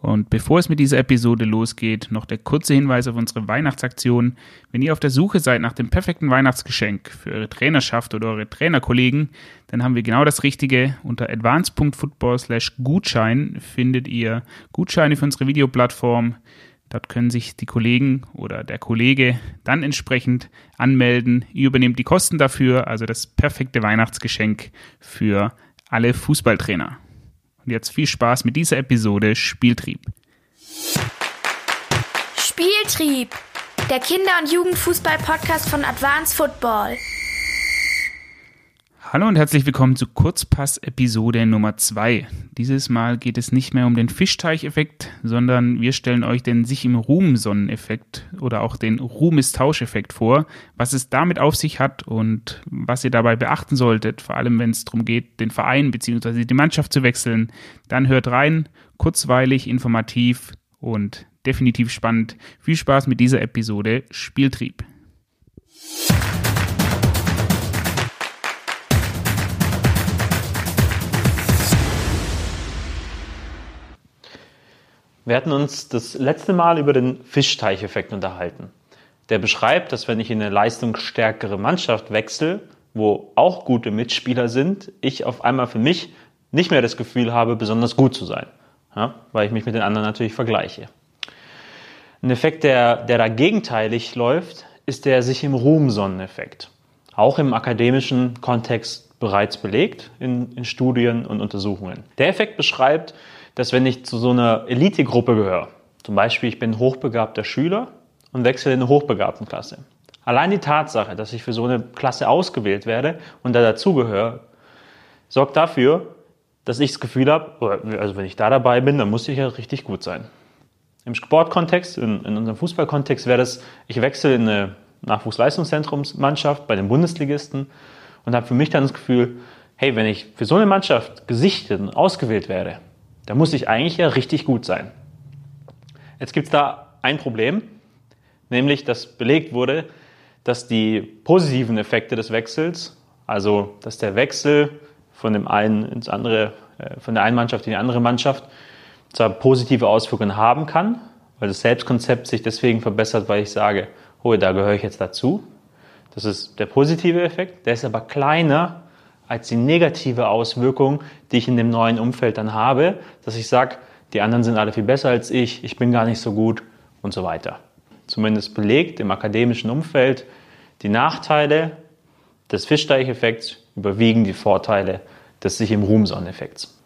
Und bevor es mit dieser Episode losgeht, noch der kurze Hinweis auf unsere Weihnachtsaktion. Wenn ihr auf der Suche seid nach dem perfekten Weihnachtsgeschenk für eure Trainerschaft oder eure Trainerkollegen, dann haben wir genau das Richtige. Unter advance.football slash Gutschein findet ihr Gutscheine für unsere Videoplattform. Dort können sich die Kollegen oder der Kollege dann entsprechend anmelden. Ihr übernehmt die Kosten dafür, also das perfekte Weihnachtsgeschenk für alle Fußballtrainer. Und jetzt viel Spaß mit dieser Episode Spieltrieb. Spieltrieb, der Kinder- und Jugendfußball-Podcast von Advanced Football. Hallo und herzlich willkommen zu Kurzpass-Episode Nummer 2. Dieses Mal geht es nicht mehr um den Fischteicheffekt, sondern wir stellen euch den sich im Ruhm Sonneneffekt oder auch den Ruhmestauscheffekt vor, was es damit auf sich hat und was ihr dabei beachten solltet, vor allem wenn es darum geht, den Verein bzw. die Mannschaft zu wechseln. Dann hört rein, kurzweilig, informativ und definitiv spannend. Viel Spaß mit dieser Episode Spieltrieb. Wir hatten uns das letzte Mal über den Fischteicheffekt unterhalten. Der beschreibt, dass wenn ich in eine leistungsstärkere Mannschaft wechsle, wo auch gute Mitspieler sind, ich auf einmal für mich nicht mehr das Gefühl habe, besonders gut zu sein, ja, weil ich mich mit den anderen natürlich vergleiche. Ein Effekt, der, der da gegenteilig läuft, ist der sich im Ruhm Sonneneffekt. Auch im akademischen Kontext bereits belegt in, in Studien und Untersuchungen. Der Effekt beschreibt, dass wenn ich zu so einer Elitegruppe gehöre, zum Beispiel ich bin hochbegabter Schüler und wechsle in eine hochbegabten Klasse. Allein die Tatsache, dass ich für so eine Klasse ausgewählt werde und da dazugehöre, sorgt dafür, dass ich das Gefühl habe, also wenn ich da dabei bin, dann muss ich ja richtig gut sein. Im Sportkontext, in, in unserem Fußballkontext wäre das, ich wechsle in eine Nachwuchsleistungszentrumsmannschaft bei den Bundesligisten und habe für mich dann das Gefühl, hey, wenn ich für so eine Mannschaft gesichtet und ausgewählt werde, da muss ich eigentlich ja richtig gut sein. Jetzt gibt es da ein Problem, nämlich dass belegt wurde, dass die positiven Effekte des Wechsels, also dass der Wechsel von dem einen ins andere, äh, von der einen Mannschaft in die andere Mannschaft, zwar positive Auswirkungen haben kann, weil das Selbstkonzept sich deswegen verbessert, weil ich sage, oh, da gehöre ich jetzt dazu. Das ist der positive Effekt, der ist aber kleiner als die negative Auswirkung, die ich in dem neuen Umfeld dann habe, dass ich sage, die anderen sind alle viel besser als ich, ich bin gar nicht so gut und so weiter. Zumindest belegt im akademischen Umfeld, die Nachteile des Fischteicheffekts überwiegen die Vorteile des sich im Ruhmsonneffekts.